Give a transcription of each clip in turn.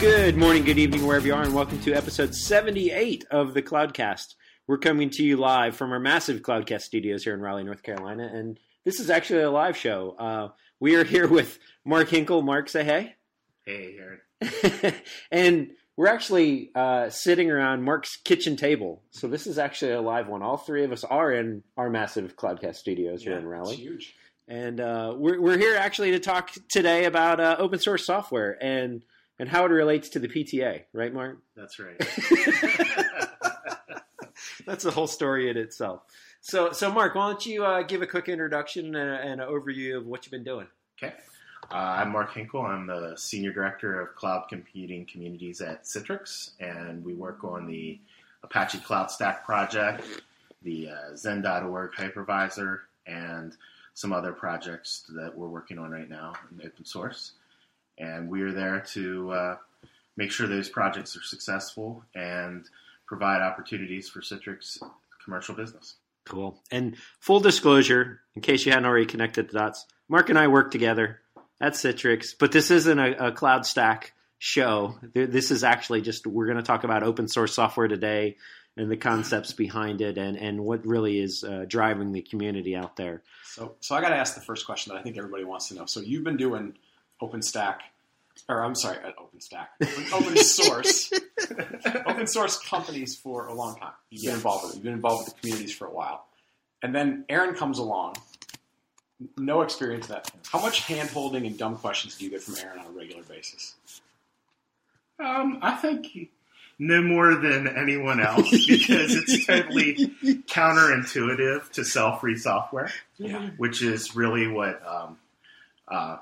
Good morning, good evening, wherever you are, and welcome to episode 78 of the Cloudcast. We're coming to you live from our massive Cloudcast studios here in Raleigh, North Carolina, and this is actually a live show. Uh, we are here with Mark Hinkle. Mark, say hey. Hey, Aaron. and we're actually uh, sitting around Mark's kitchen table. So this is actually a live one. All three of us are in our massive Cloudcast studios here in Raleigh. It's huge. And uh, we're, we're here actually to talk today about uh, open source software and and how it relates to the PTA, right, Mark? That's right. That's the whole story in itself. So, so Mark, why don't you uh, give a quick introduction and, and, an overview of what you've been doing? Okay. Uh, I'm Mark Hinkle. I'm the Senior Director of Cloud Computing Communities at Citrix, and we work on the Apache Cloud Stack project, the uh, Xen.org hypervisor, and some other projects that we're working on right now in open source and we are there to uh, make sure those projects are successful and provide opportunities for Citrix commercial business. Cool. And full disclosure, in case you hadn't already connected the dots, Mark and I work together at Citrix, but this isn't a, a cloud stack show. This is actually just we're going to talk about open source software today and the concepts behind it and, and what really is uh, driving the community out there. So, so I got to ask the first question that I think everybody wants to know. So you've been doing OpenStack, or I'm sorry, uh, OpenStack, open source, open source companies for a long time. You've been involved with it. You've been involved with the communities for a while, and then Aaron comes along. No experience that. How much hand holding and dumb questions do you get from Aaron on a regular basis? Um, I think no more than anyone else because it's totally counterintuitive to sell free software, Yeah. which is really what um, uh,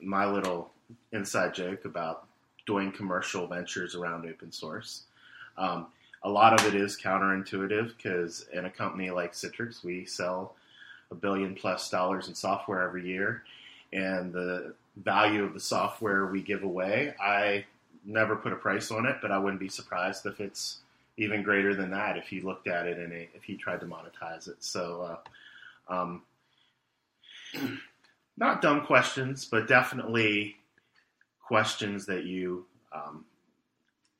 my little inside joke about doing commercial ventures around open source. Um, a lot of it is counterintuitive because in a company like Citrix, we sell a billion plus dollars in software every year, and the value of the software we give away, I never put a price on it, but I wouldn't be surprised if it's even greater than that if you looked at it and if you tried to monetize it. So, uh, um, not dumb questions, but definitely questions that you um,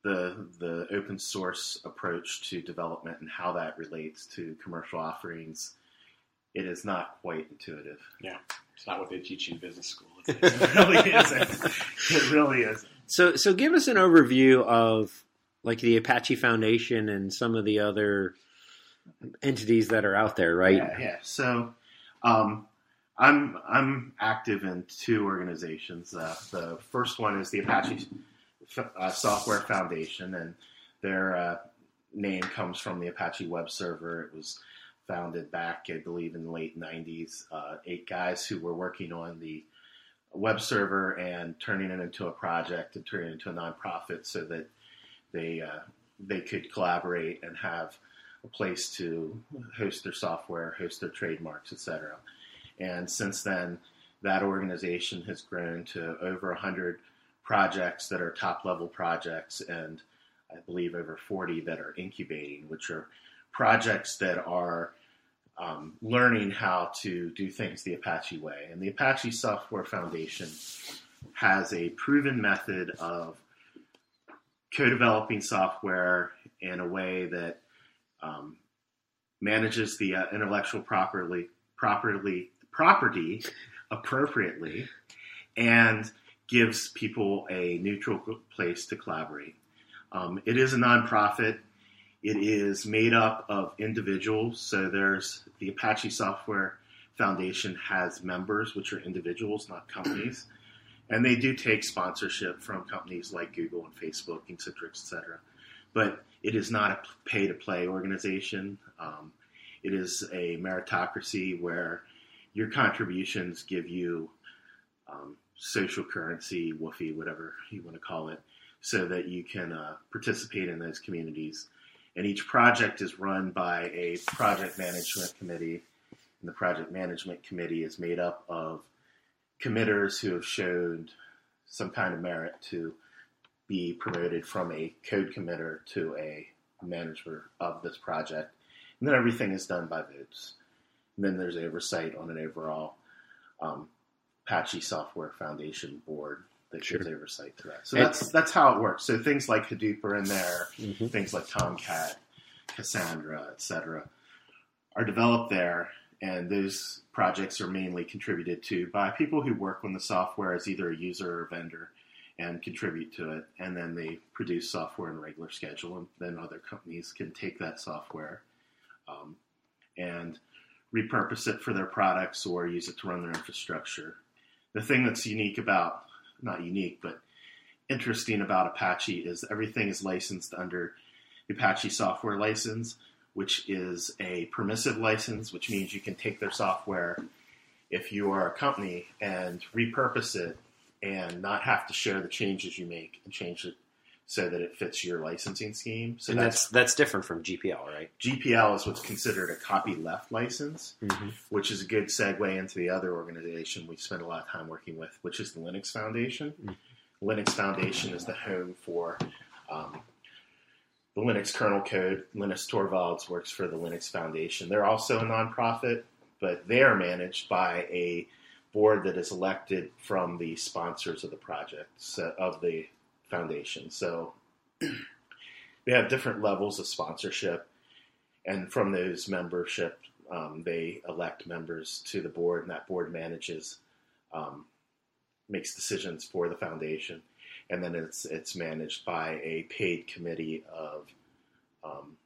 the the open source approach to development and how that relates to commercial offerings. It is not quite intuitive. Yeah, it's not what they teach you in business school. it really isn't. It really isn't. So, so give us an overview of like the Apache Foundation and some of the other entities that are out there, right? Yeah. yeah. So, um, I'm I'm active in two organizations. Uh, the first one is the Apache uh, Software Foundation, and their uh, name comes from the Apache web server. It was founded back, I believe, in the late '90s. Uh, eight guys who were working on the web server and turning it into a project and turning it into a nonprofit, so that they uh, they could collaborate and have a place to host their software, host their trademarks, etc. And since then, that organization has grown to over 100 projects that are top level projects, and I believe over 40 that are incubating, which are projects that are um, learning how to do things the Apache way. And the Apache Software Foundation has a proven method of co developing software in a way that um, manages the uh, intellectual properly, properly property appropriately and gives people a neutral place to collaborate. Um, it is a nonprofit. It is made up of individuals. So there's the Apache Software Foundation has members, which are individuals, not companies. And they do take sponsorship from companies like Google and Facebook and Citrix, etc. But it is not a pay to play organization. Um, it is a meritocracy where your contributions give you um, social currency, whuffie, whatever you want to call it, so that you can uh, participate in those communities. And each project is run by a project management committee. And the project management committee is made up of committers who have showed some kind of merit to be promoted from a code committer to a manager of this project, and then everything is done by votes. And then there's oversight on an overall um, Apache Software Foundation board that Sure. gives oversight to that. So And- that's that's how it works. So things like Hadoop are in there, Mhm. things like Tomcat, Cassandra, etc., are developed there, and those projects are mainly contributed to by people who work on the software as either a user or a vendor and contribute to it, and then they produce software in a regular schedule, and then other companies can take that software um, and repurpose it for their products or use it to run their infrastructure. The thing that's unique about, not unique, but interesting about Apache is everything is licensed under the Apache software license, which is a permissive license, which means you can take their software if you are a company and repurpose it and not have to share the changes you make and change it so that it fits your licensing scheme. So and that's, that's that's different from GPL, right? GPL is what's considered a copy left license, Mm-hmm. which is a good segue into the other organization we spend a lot of time working with, which is the Linux Foundation. Mhm. Linux Foundation is the home for um, the Linux kernel code. Linus Torvalds works for the Linux Foundation. They're also a nonprofit, but they are managed by a board that is elected from the sponsors of the project so, of the foundation. So they have different levels of sponsorship, and from those membership, um, they elect members to the board, and that board manages, um, makes decisions for the foundation, and then it's it's managed by a paid committee of um,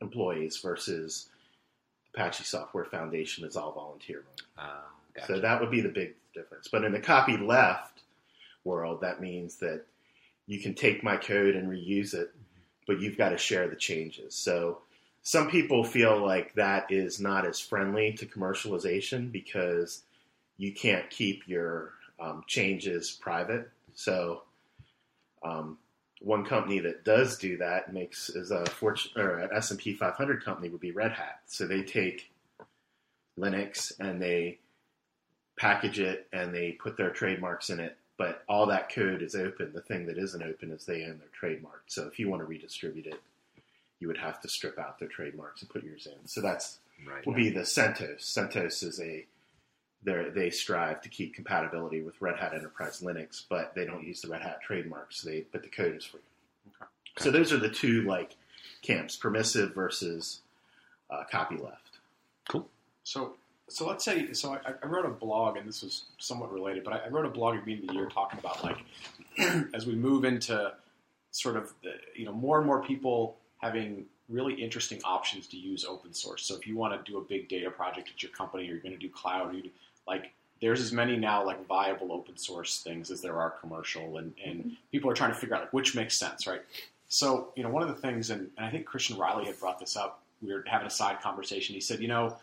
employees versus Apache Software Foundation is all volunteer run. Uh, gotcha. So that would be the big difference. But in the copy left world, that means that you can take my code and reuse it, but you've got to share the changes. So some people feel like that is not as friendly to commercialization because you can't keep your um, changes private. So um, one company that does do that makes is a fortune or an S and P 500 company would be Red Hat. So they take Linux and they package it and they put their trademarks in it. But all that code is open. The thing that isn't open is they own their trademark. So if you want to redistribute it, you would have to strip out their trademarks and put yours in. So that's right. will be the CentOS. CentOS is a they they strive to keep compatibility with Red Hat Enterprise Linux, but they don't use the Red Hat trademarks. So they but the code is free. Okay. So those are the two like camps: permissive versus uh, copy left. So, so let's say, so I, I wrote a blog, and this was somewhat related, but I, I wrote a blog at the beginning of the year talking about like as we move into sort of the, you know more and more people having really interesting options to use open source. So if you want to do a big data project at your company, or you're going to do cloud, you like there's as many now like viable open source things as there are commercial, and and mm-hmm. people are trying to figure out like which makes sense, right? So you know one of the things, and, and I think Christian Reilly had brought this up. We were having a side conversation. He said, you know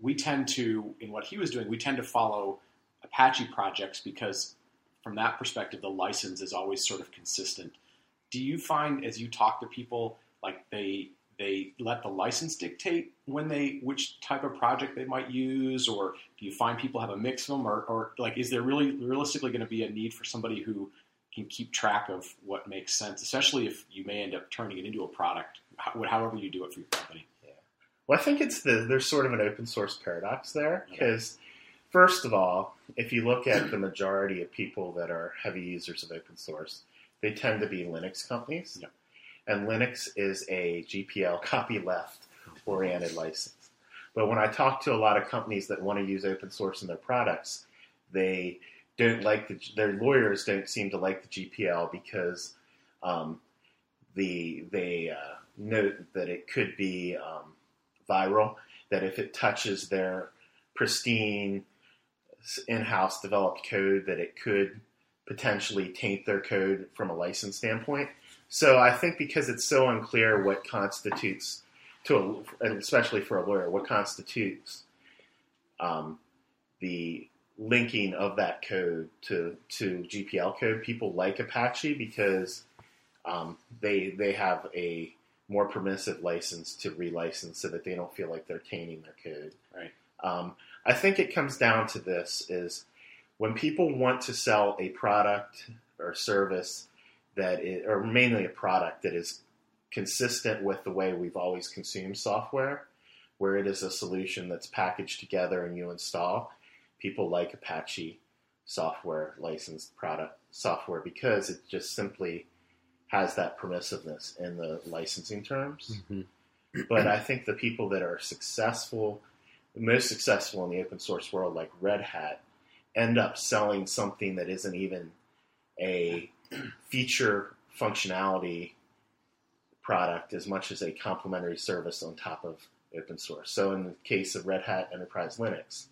we tend to, in what he was doing, we tend to follow Apache projects because, from that perspective, the license is always sort of consistent. Do you find, as you talk to people, like they they let the license dictate when they which type of project they might use, or do you find people have a mix of them, or, or like is there really realistically going to be a need for somebody who can keep track of what makes sense, especially if you may end up turning it into a product, however you do it for your company? Well, I think it's the there's sort of an open source paradox there because first of all, if you look at the majority of people that are heavy users of open source, they tend to be Linux companies, Yep. and Linux is a GPL copy left oriented license. But when I talk to a lot of companies that want to use open source in their products, they don't like the their lawyers don't seem to like the GPL because um, the they uh, note that it could be um, viral. That if it touches their pristine in-house developed code, that it could potentially taint their code from a license standpoint. So I think because it's so unclear what constitutes to, a, especially for a lawyer, what constitutes um, the linking of that code to to GPL code, people like Apache because um, they they have a more permissive license to relicense so that they don't feel like they're tainting their code. Right. Um, I think it comes down to this: is when people want to sell a product or service that is, or mainly a product that is consistent with the way we've always consumed software, where it is a solution that's packaged together and you install. People like Apache software licensed product software because it just simply has that permissiveness in the licensing terms. Mhm. But I think the people that are successful, the most successful in the open source world, like Red Hat, end up selling something that isn't even a feature functionality product as much as a complementary service on top of open source. So in the case of Red Hat Enterprise Linux,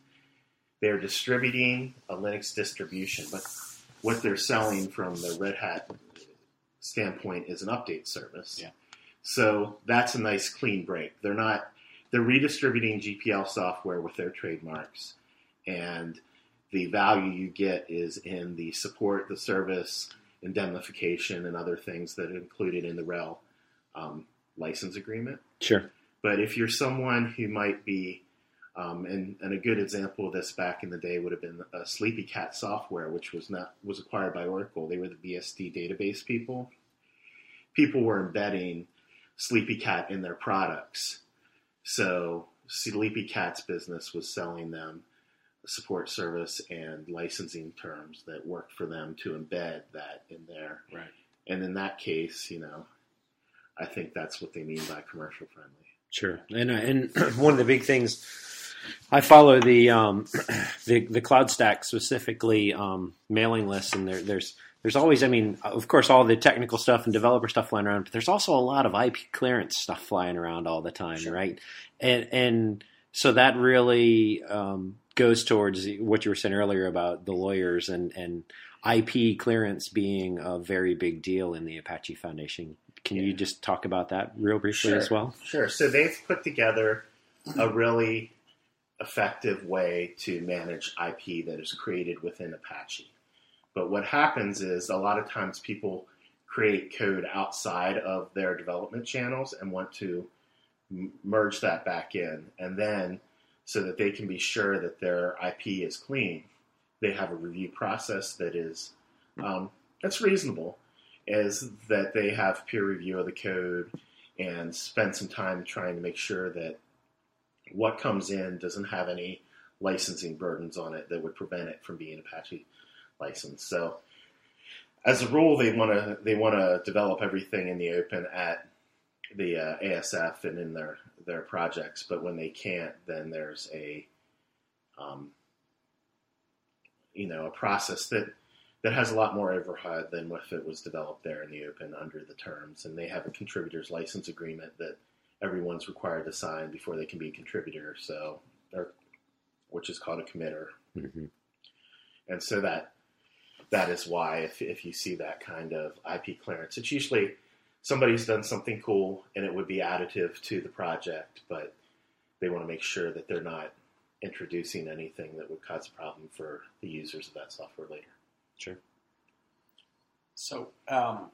they're distributing a Linux distribution, but what they're selling from the Red Hat standpoint is an update service. Yeah. So that's a nice clean break. They're not they're redistributing GPL software with their trademarks, and the value you get is in the support, the service, indemnification, and other things that are included in the RHEL um, license agreement. Sure. But if you're someone who might be, um, and, and a good example of this back in the day would have been uh, Sleepy Cat Software, which was not was acquired by Oracle. They were the BSD database people. People were embedding Sleepy Cat in their products, so Sleepy Cat's business was selling them a support service and licensing terms that worked for them to embed that in there. Right. And in that case, you know, I think that's what they mean by commercial friendly. Sure, and uh, and one of the big things I follow the um, the the cloud stack specifically um, mailing lists, and there, there's there's always, I mean, of course, all the technical stuff and developer stuff flying around, but there's also a lot of IP clearance stuff flying around all the time, Sure. right? And and so that really um, goes towards what you were saying earlier about the lawyers and and IP clearance being a very big deal in the Apache Foundation. Can you just talk about that real briefly as well? Sure. So they've put together a really effective way to manage IP that is created within Apache. But what happens is a lot of times people create code outside of their development channels and want to m- merge that back in. And then, so that they can be sure that their IP is clean, they have a review process that is um, that's reasonable. Is that they have peer review of the code and spend some time trying to make sure that what comes in doesn't have any licensing burdens on it that would prevent it from being Apache licensed. So, as a rule, they want to they want to develop everything in the open at the uh, ASF and in their their projects. But when they can't, then there's a um, you know a process that that has a lot more overhead than if it was developed there in the open under the terms. And they have a contributors license agreement that everyone's required to sign before they can be a contributor. So, or, which is called a committer. Mhm. And so that that is why if, if you see that kind of IP clearance, it's usually somebody's done something cool and it would be additive to the project, but they want to make sure that they're not introducing anything that would cause a problem for the users of that software later. Sure. So, um,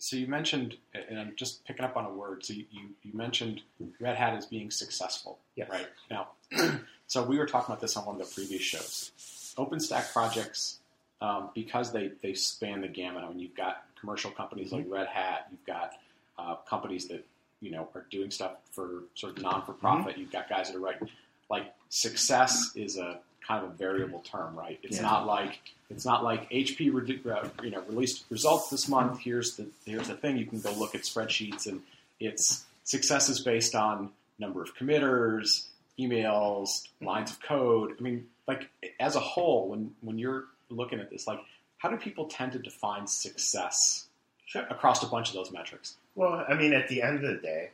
so you mentioned, and I'm just picking up on a word. So you, you, you mentioned Red Hat as being successful, Yes. right? Now, so we were talking about this on one of the previous shows. OpenStack projects, um, because they, they span the gamut. I mean, you've got commercial companies like Red Hat. You've got uh, companies that you know are doing stuff for sort of non for profit. You've got guys that are writing. Like success is a kind of a variable term, right? It's Yeah. not like it's not like HP redu- uh, you know released results this month. Here's the here's the thing. You can go look at spreadsheets, and it's success is based on number of committers, emails, lines of code. I mean, like as a whole, when when you're looking at this, like how do people tend to define success Sure. across a bunch of those metrics? Well, I mean, at the end of the day,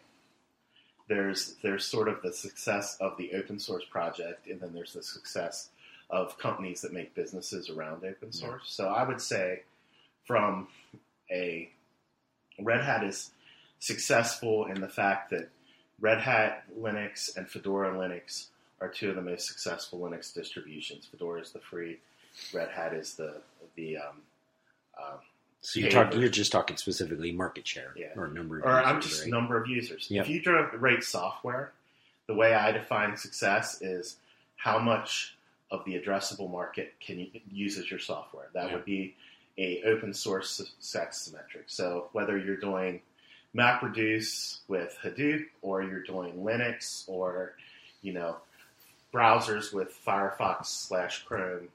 there's there's sort of the success of the open source project, and then there's the success of companies that make businesses around open source. So I would say, from a Red Hat is successful in the fact that Red Hat Linux and Fedora Linux are two of the most successful Linux distributions. Fedora is the free, Red Hat is the the um, um, So you're you're just talking specifically market share Yeah. or number of or I'm just right? number of users. Yep. If you rate software, the way I define success is how much of the addressable market can you, uses your software. That Yeah. would be a open source success metric. So whether you're doing MapReduce with Hadoop, or you're doing Linux, or you know browsers with Firefox slash Chrome,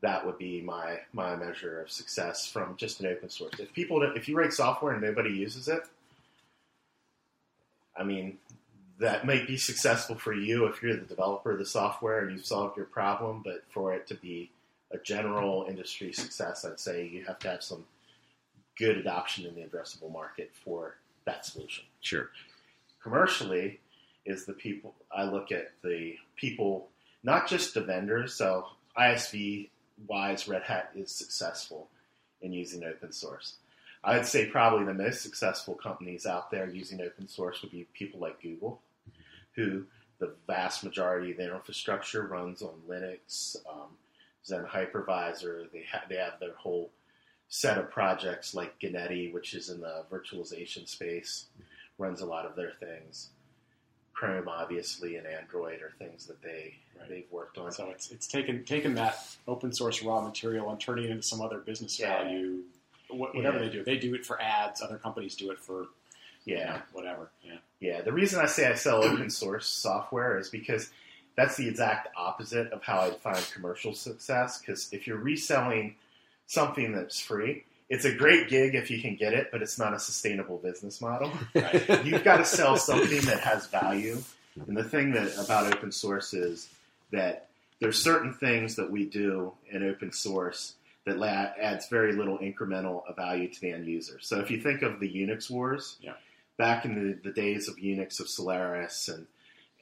that would be my my measure of success from just an open source. If people, if you write software and nobody uses it, I mean, that might be successful for you if you're the developer of the software and you've solved your problem. But for it to be a general industry success, I'd say you have to have some good adoption in the addressable market for that solution. Sure. Commercially, is the people I look at the people, not just the vendors. So ISV wise, Red Hat is successful in using open source. I'd say probably the most successful companies out there using open source would be people like Google, who the vast majority of their infrastructure runs on Linux, um, Xen Hypervisor. They, ha- they have their whole set of projects like Ganeti, which is in the virtualization space, runs a lot of their things. Chrome, obviously, and Android are things that they Right. they've worked on. So it's it's taken taken that open source raw material and turning it into some other business Yeah. value. Wh- Whatever Yeah. they do, they do it for ads. Other companies do it for you Yeah, know, whatever. Yeah, yeah. The reason I say I sell open source software is because that's the exact opposite of how I find commercial success. Because if you're reselling something that's free, it's a great gig if you can get it, but it's not a sustainable business model. right. You've got to sell something that has value. And the thing that about open source is that there's certain things that we do in open source that la- adds very little incremental value to the end user. So if you think of the Unix wars, Yeah. back in the, the days of Unix, of Solaris and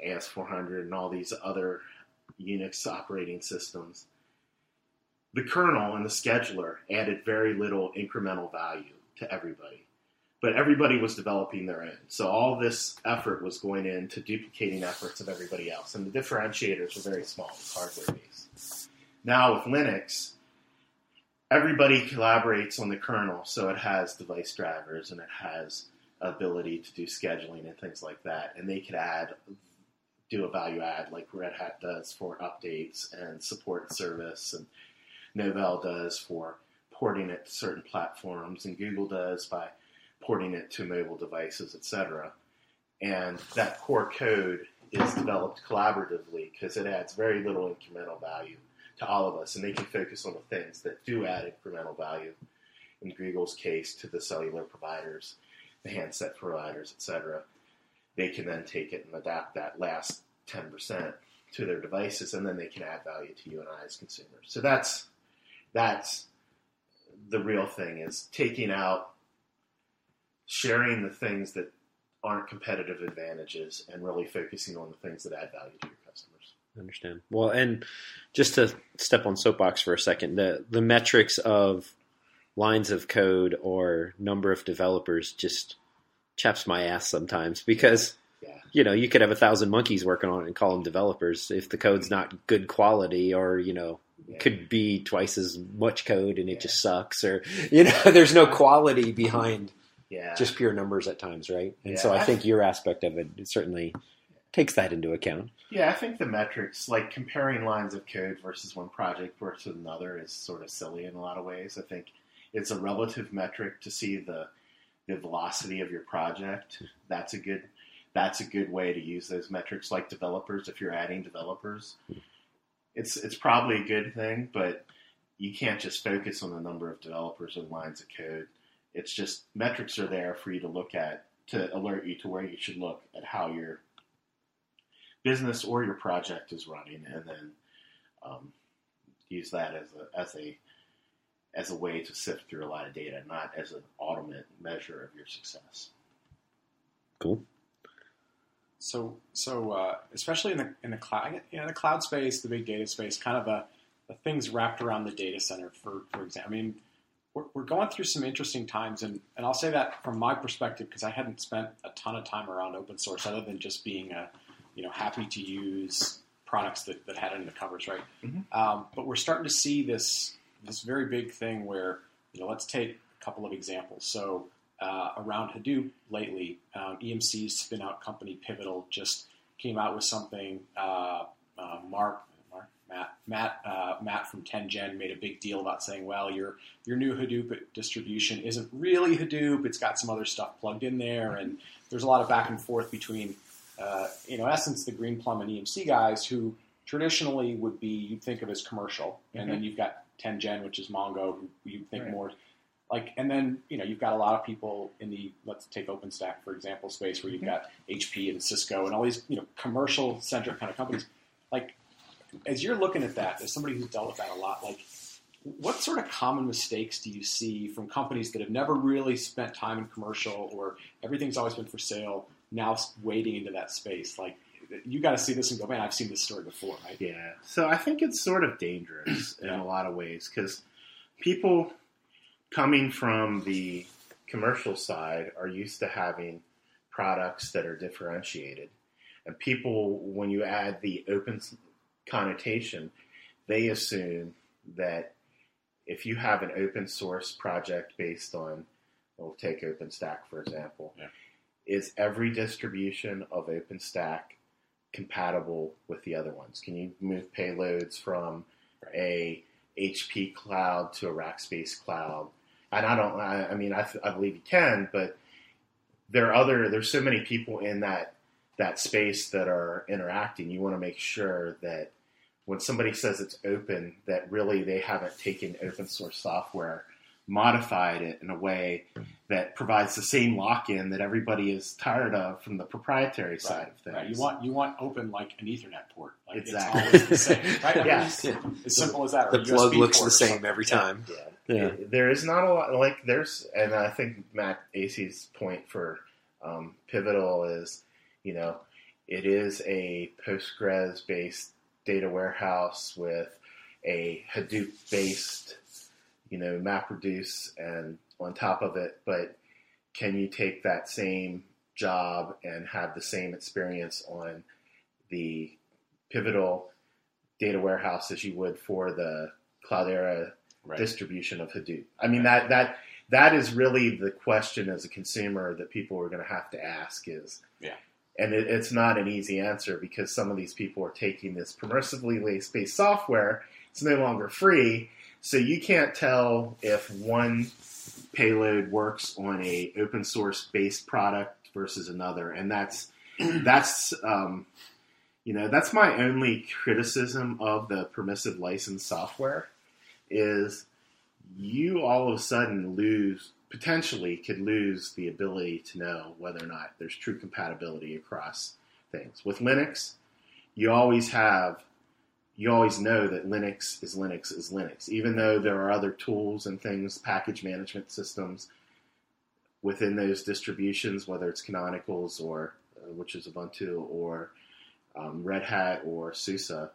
AS400 and all these other Unix operating systems, the kernel and the scheduler added very little incremental value to everybody. But everybody was developing their own. So all this effort was going into duplicating efforts of everybody else. And the differentiators were very small, hardware based. Now with Linux, everybody collaborates on the kernel, so it has device drivers and it has ability to do scheduling and things like that. And they could add do a value add like Red Hat does for updates and support service and Novell does for porting it to certain platforms and Google does by porting it to mobile devices, etc. And that core code is developed collaboratively because it adds very little incremental value to all of us, and they can focus on the things that do add incremental value. In Google's case, to the cellular providers, the handset providers, etc. They can then take it and adapt that last 10% to their devices, and then they can add value to you and I as consumers. So that's that's the real thing is taking out sharing the things that aren't competitive advantages and really focusing on the things that add value to your customers. I understand. Well, and just to step on soapbox for a second, the the metrics of lines of code or number of developers just chaps my ass sometimes because Yeah. you know you could have a thousand monkeys working on it and call them developers if the code's not good quality or you know. Could be twice as much code and it Yeah. just sucks or you know there's no quality behind Yeah. just pure numbers at times right and Yeah. so i think your aspect of it, it certainly takes that into account Yeah, I think the metrics, like comparing lines of code versus one project versus another, is sort of silly in a lot of ways. I think it's a relative metric to see the the velocity of your project. That's a good that's a good way to use those metrics. Like developers, if you're adding developers, it's it's probably a good thing, but you can't just focus on the number of developers and lines of code. It's just metrics are there for you to look at to alert you to where you should look at how your business or your project is running, and then um, use that as a as a as a way to sift through a lot of data, not as an ultimate measure of your success. cool So, so uh, especially in the in the cloud, you know, the cloud space, the big data space, kind of the, the things wrapped around the data center. For for example, I mean, we're, we're going through some interesting times, and, and I'll say that from my perspective because I hadn't spent a ton of time around open source other than just being a you know happy to use products that, that had it in the covers, right? Mhm. Um, but we're starting to see this this very big thing where you know let's take a couple of examples. So uh, around Hadoop lately, um, EMC's spin out company Pivotal just came out with something. Uh, uh, Mark, Mark Matt. Matt uh, Matt from 10gen made a big deal about saying, well, your your new Hadoop distribution isn't really Hadoop. It's got some other stuff plugged in there, and there's a lot of back and forth between, uh, you know, in essence, the Greenplum and EMC guys who traditionally would be you'd think of as commercial, and Mm-hmm. then you've got 10gen, which is Mongo, who you think Right. more like, and then you know you've got a lot of people in the let's take OpenStack for example space where you've Mm-hmm. got HP and Cisco and all these you know commercial centric kind of companies. Like, as you're looking at that, as somebody who's dealt with that a lot, like, what sort of common mistakes do you see from companies that have never really spent time in commercial or everything's always been for sale now wading into that space? Like, you got to see this and go, man, I've seen this story before, right? Yeah. So I think it's sort of dangerous in a lot of ways because people coming from the commercial side are used to having products that are differentiated. And people, when you add the open connotation, they assume that if you have an open source project based on, we'll take OpenStack for example, Yeah. is every distribution of OpenStack compatible with the other ones? Can you move payloads from a HP cloud to a Rackspace cloud? And I don't, I, I mean, I, I believe you can, but there are other, there's so many people in that that space that are interacting. You want to make sure that when somebody says it's open, that really they haven't taken open source software, modified it in a way that provides the same lock-in that everybody is tired of from the proprietary side of things. Right. You want you want open like an Ethernet port. Like Exactly. It's always the same. Right? I mean, Yeah. As simple as that. Or The plug USB looks the same something. every Yeah. time. Yeah. Yeah. It- there is not a lot like there's, and I think Matt Asay's point for um, Pivotal is, you know, it is a Postgres based data warehouse with a Hadoop based, you know, MapReduce and on top of it, but can you take that same job and have the same experience on the Pivotal data warehouse as you would for the Cloudera Right. distribution of Hadoop. I mean that that that is really the question as a consumer that people are going to have to ask is Yeah. and it, it's not an easy answer because some of these people are taking this permissively based software. It's no longer free, so you can't tell if one payload works on a open source based product versus another, and that's that's um, you know that's my only criticism of the permissive license software is you all of a sudden lose potentially could lose the ability to know whether or not there's true compatibility across things. With Linux, you always have you always know that Linux is Linux is Linux, even though there are other tools and things, package management systems within those distributions, whether it's Canonicals or uh, which is Ubuntu or um, Red Hat or SUSE,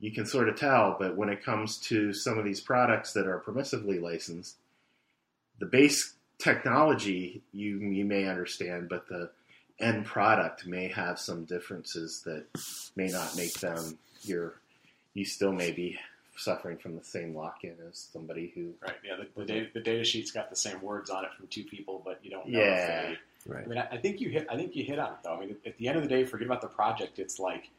you can sort of tell. But when it comes to some of these products that are permissively licensed, the base technology you you may understand, but the end product may have some differences that may not make them your. You still may be suffering from the same lock-in as somebody who. Right. Yeah. The, the, data, the data sheet's got the same words on it from two people, but you don't know Yeah. if they Right. I mean, I, I think you hit. I think you hit on it though. I mean, at the end of the day, forget about the project. It's like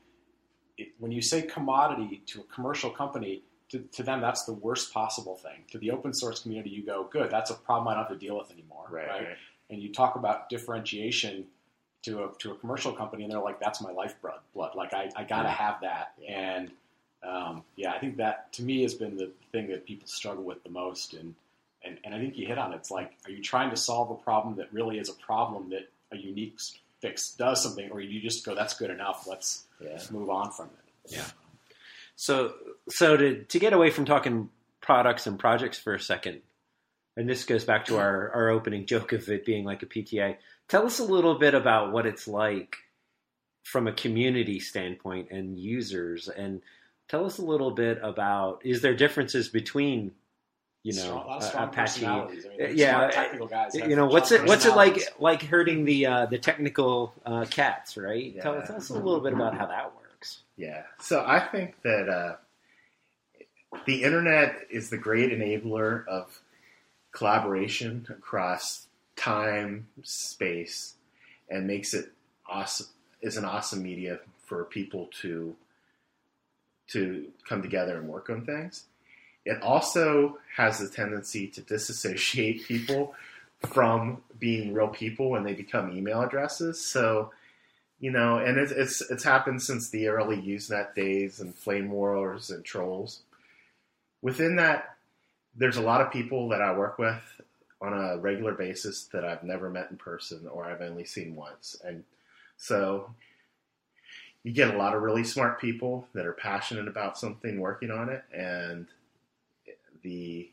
it, when you say commodity to a commercial company, to, to them that's the worst possible thing. To the open source community, you go, good. That's a problem I don't have to deal with anymore. Right. right. And you talk about differentiation to a to a commercial company, and they're like, that's my lifeblood. Blood. Like I, I got to Yeah. have that. Yeah. And um, yeah, I think that to me has been the thing that people struggle with the most. And and, and I think you hit on it. It's like, are you trying to solve a problem that really is a problem that a unique fix does something, or you just go, that's good enough. Let's Yeah. move on from it. Yeah. So, so to to get away from talking products and projects for a second, and this goes back to our our opening joke of it being like a PTA. Tell us a little bit about what it's like from a community standpoint and users, and tell us a little bit about is there differences between you know Strong- a lot of strong Apache. I mean, yeah, uh, technical guys. you know what's it what's it like like hurting the uh, the technical uh, cats right tell, Yeah. tell us a little bit about how that works Yeah. So I think that uh, the internet is the great enabler of collaboration across time, space, and makes it awesome. Is an awesome media for people to to come together and work on things. It also has a tendency to disassociate people from being real people when they become email addresses. So, you know, and it's it's, it's happened since the early Usenet days and flame wars and trolls. Within that, there's a lot of people that I work with on a regular basis that I've never met in person or I've only seen once, and so you get a lot of really smart people that are passionate about something working on it and the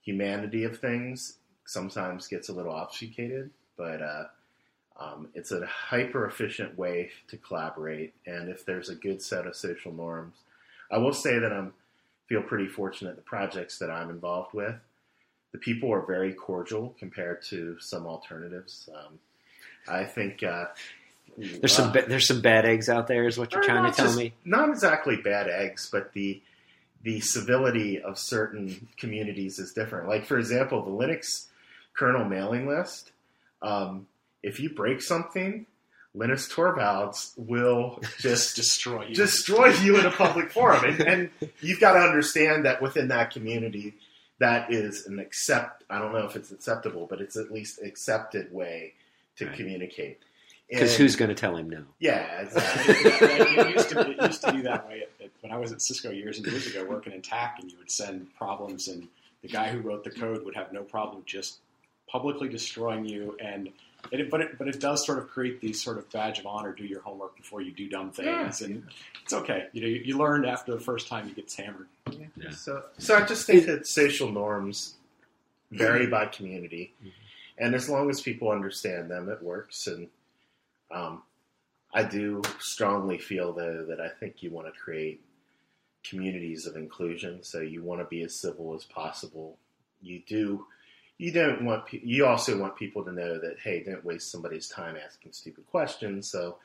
humanity of things sometimes gets a little obfuscated but uh, um, it's a hyper efficient way to collaborate and if there's a good set of social norms i will say that i'm feel pretty fortunate the projects that i'm involved with. The people are very cordial compared to some alternatives. Um, i think uh, There's some ba- there's some bad eggs out there, is what you're trying to tell just- me. Not exactly bad eggs, but the the civility of certain communities is different. Like for example, the Linux kernel mailing list. Um, if you break something, Linus Torvalds will Just just destroy you. destroy you in a public forum, and, and you've got to understand that within that community, that is an accept. I don't know if it's acceptable, but it's at least accepted way to Right. communicate. Because who's going to tell him no? Yeah, exactly. it, used to, it used to be that way at, at, when I was at Cisco years and years ago working in TAC, and you would send problems, and the guy who wrote the code would have no problem just publicly destroying you. And it, but it, but it does sort of create these sort of badge of honor: do your homework before you do dumb things, and it's okay. You know, you, you learn after the first time you get hammered. Yeah. So, so I just think that social norms vary by community, Mhm. and as long as people understand them, it works. And um, I do strongly feel though that I think you want to create communities of inclusion. So you want to be as civil as possible. You do. You don't want. pe- You also want people to know that hey, don't waste somebody's time asking stupid questions. So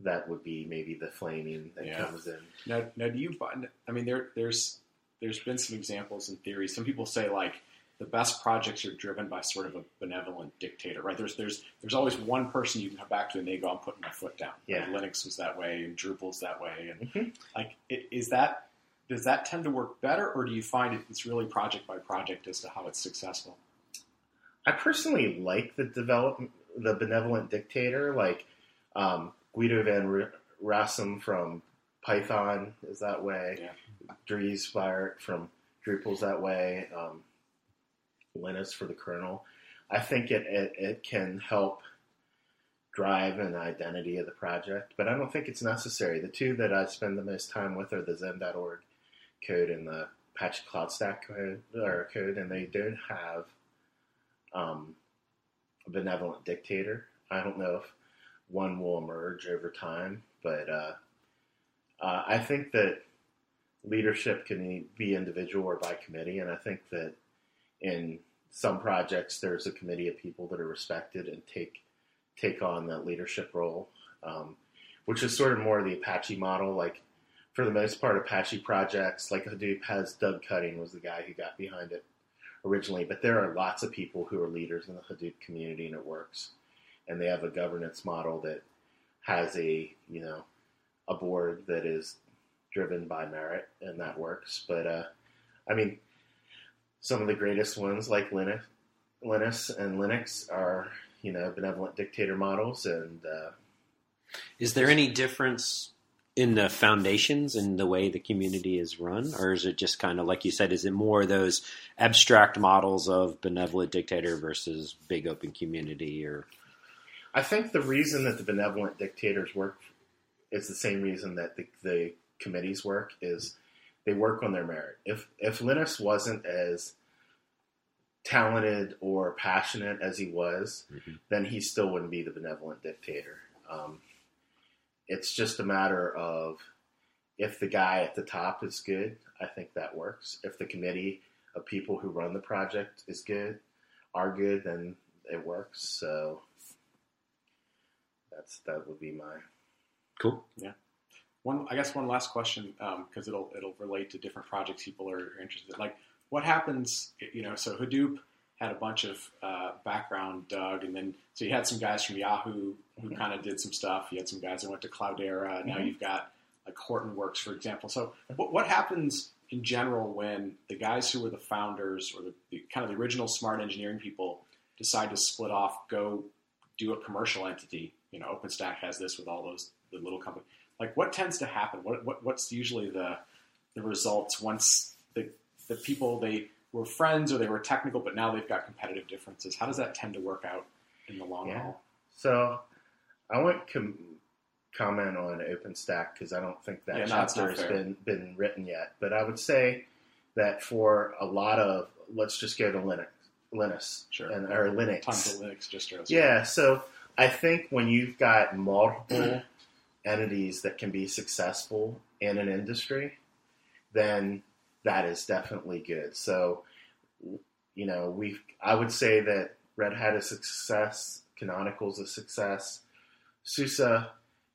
that would be maybe the flaming that Yeah. comes in. Now, now, do you find? I mean, there, there's, there's been some examples and theories. Some people say like the best projects are driven by sort of a benevolent dictator, right? There's, there's, there's always one person you can come back to, and they go, "I'm putting my foot down." Yeah. Like, Linux was that way, and Drupal's that way, and Mhm. like, i- is that does that tend to work better, or do you find it's really project by project as to how it's successful? I personally like the develop the benevolent dictator, like um, Guido van R- Rossum from Python is that way. Yeah. Dries Buytaert from Drupal's that way. Um, Linus for the kernel. I think it, it it can help drive an identity of the project, but I don't think it's necessary. The two that I spend the most time with are the Xen.org code and the Apache Cloud Stack code, or code, and they don't have um, a benevolent dictator. I don't know if one will emerge over time, but uh, uh, I think that leadership can be individual or by committee, and I think that in some projects there's a committee of people that are respected and take take on that leadership role, um, which is sort of more the Apache model. Like for the most part, Apache projects like Hadoop has Doug Cutting was the guy who got behind it originally, but there are lots of people who are leaders in the Hadoop community, and it works. And they have a governance model that has a you know a board that is driven by merit, and that works. But uh, I mean, some of the greatest ones like Linux, Linus and Linux are you know benevolent dictator models, and uh, Is there any difference in the foundations and the way the community is run, or is it just kind of like you said? Is it more those abstract models of benevolent dictator versus big open community, or I think the reason that the benevolent dictators work is the same reason that the, the committees work is they work on their merit. If if Linus wasn't as talented or passionate as he was, Mhm. then he still wouldn't be the benevolent dictator. Um, it's just a matter of if the guy at the top is good, I think that works. If the committee of people who run the project is good, are good, then it works. So that's that would be my cool? One, I guess, one last question because it'll it'll relate to different projects people are, are interested. in. Like, what happens? You know, so Hadoop had a bunch of uh, background Doug, and then so you had some guys from Yahoo who Mhm. kind of did some stuff. You had some guys that went to Cloudera. Now Mhm. you've got like Hortonworks, for example. So, what, what happens in general when the guys who were the founders or the, the kind of the original smart engineering people decide to split off, go do a commercial entity? You know, OpenStack has this with all those the little companies. Like, what tends to happen? What, what what's usually the the results once the the people they were friends or they were technical, but now they've got competitive differences? How does that tend to work out in the long Yeah. haul? So I won't com- comment on OpenStack because I don't think that Yeah, chapter has been been written yet. But I would say that for a lot of let's just go to Linux, Linux, Sure. and or Linux. Tons of Linux distros. Yeah, so I think when you've got multiple entities that can be successful in an industry, then that is definitely good. So, you know, we I would say that Red Hat is a success, Canonical's a success, SUSE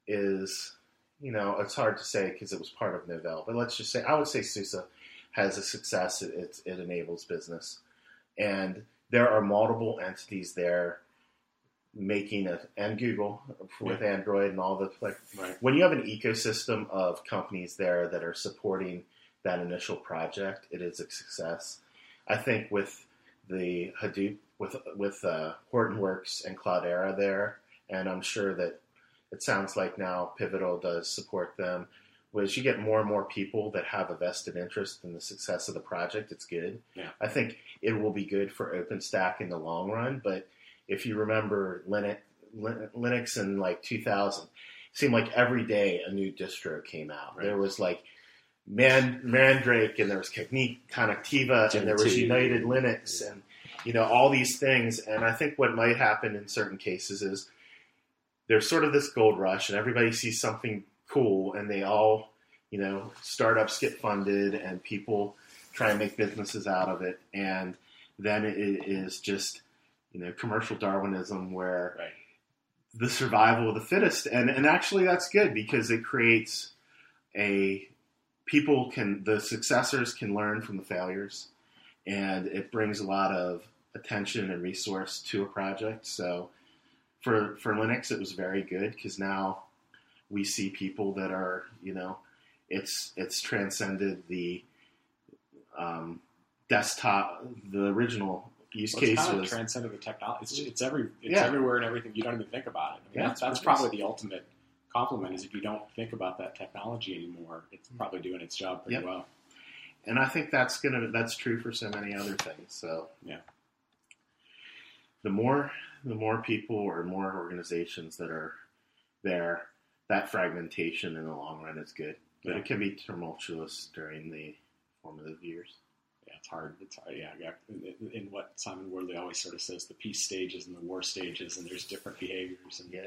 is, you know, it's hard to say because it was part of Novell, but let's just say I would say SUSE has a success. It, it, it enables business, and there are multiple entities there making a and Google with Android and all the like. Right. When you have an ecosystem of companies there that are supporting that initial project, it is a success. I think with the Hadoop, with with uh, Hortonworks and Cloudera there, and I'm sure that it sounds like now Pivotal does support them. Was you get more and more people that have a vested interest in the success of the project, it's good. Yeah. I think it will be good for OpenStack in the long run. But if you remember Linux, Linux in like 2000, it seemed like every day a new distro came out. Right. There was like Man, Mandrake, and there was Conectiva, and there was 2. United Linux, and you know all these things. And I think what might happen in certain cases is there's sort of this gold rush, and everybody sees something cool, and they all, you know, startups get funded, and people try and make businesses out of it, and then it is just, you know, commercial Darwinism where Right. the survival of the fittest, and and actually that's good because it creates a people can the successors can learn from the failures, and it brings a lot of attention and resource to a project. So for for Linux, it was very good because now we see people that are you know it's it's transcended the um, desktop the original use Well, case kind of was transcended the technology. It's, it's every it's Yeah. everywhere and everything. You don't even think about it. I mean, Yeah, that's, that's probably the ultimate compliment. Is if you don't think about that technology anymore, it's hmm. probably doing its job pretty Yep. well. and I think that's gonna that's true for so many other things. So Yeah. the more the more people or more organizations that are there, that fragmentation in the long run is good, but Yeah. it can be tumultuous during the formative years. Yeah, it's hard. It's hard. Yeah, yeah. In, in what Simon Wardley always sort of says, the peace stages and the war stages, and there's different behaviors. And Yeah,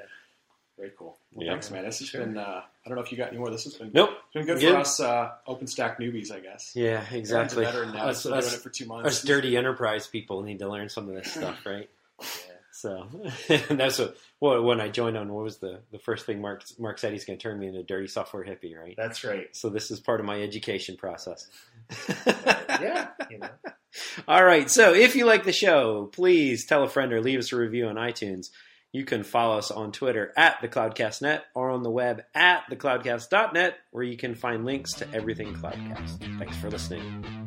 very cool. Well, Yeah. thanks, man. This has Sure. been. Uh, I don't know if you got any more. This has been Nope. it's been good Good. for us uh, OpenStack newbies, I guess. Yeah, Aaron's a exactly. veteran now. Us, He's been doing us, it for two months. us dirty enterprise people need to learn some of this stuff, right? yeah. So that's what well, when I joined on. What was the the first thing Mark Mark said? He's going to turn me into a dirty software hippie, right? that's right. So this is part of my education process. Yeah, you know. All right. So if you like the show, please tell a friend or leave us a review on iTunes. You can follow us on Twitter at the CloudcastNet or on the web at thecloudcast.net, where you can find links to everything Cloudcast. Thanks for listening.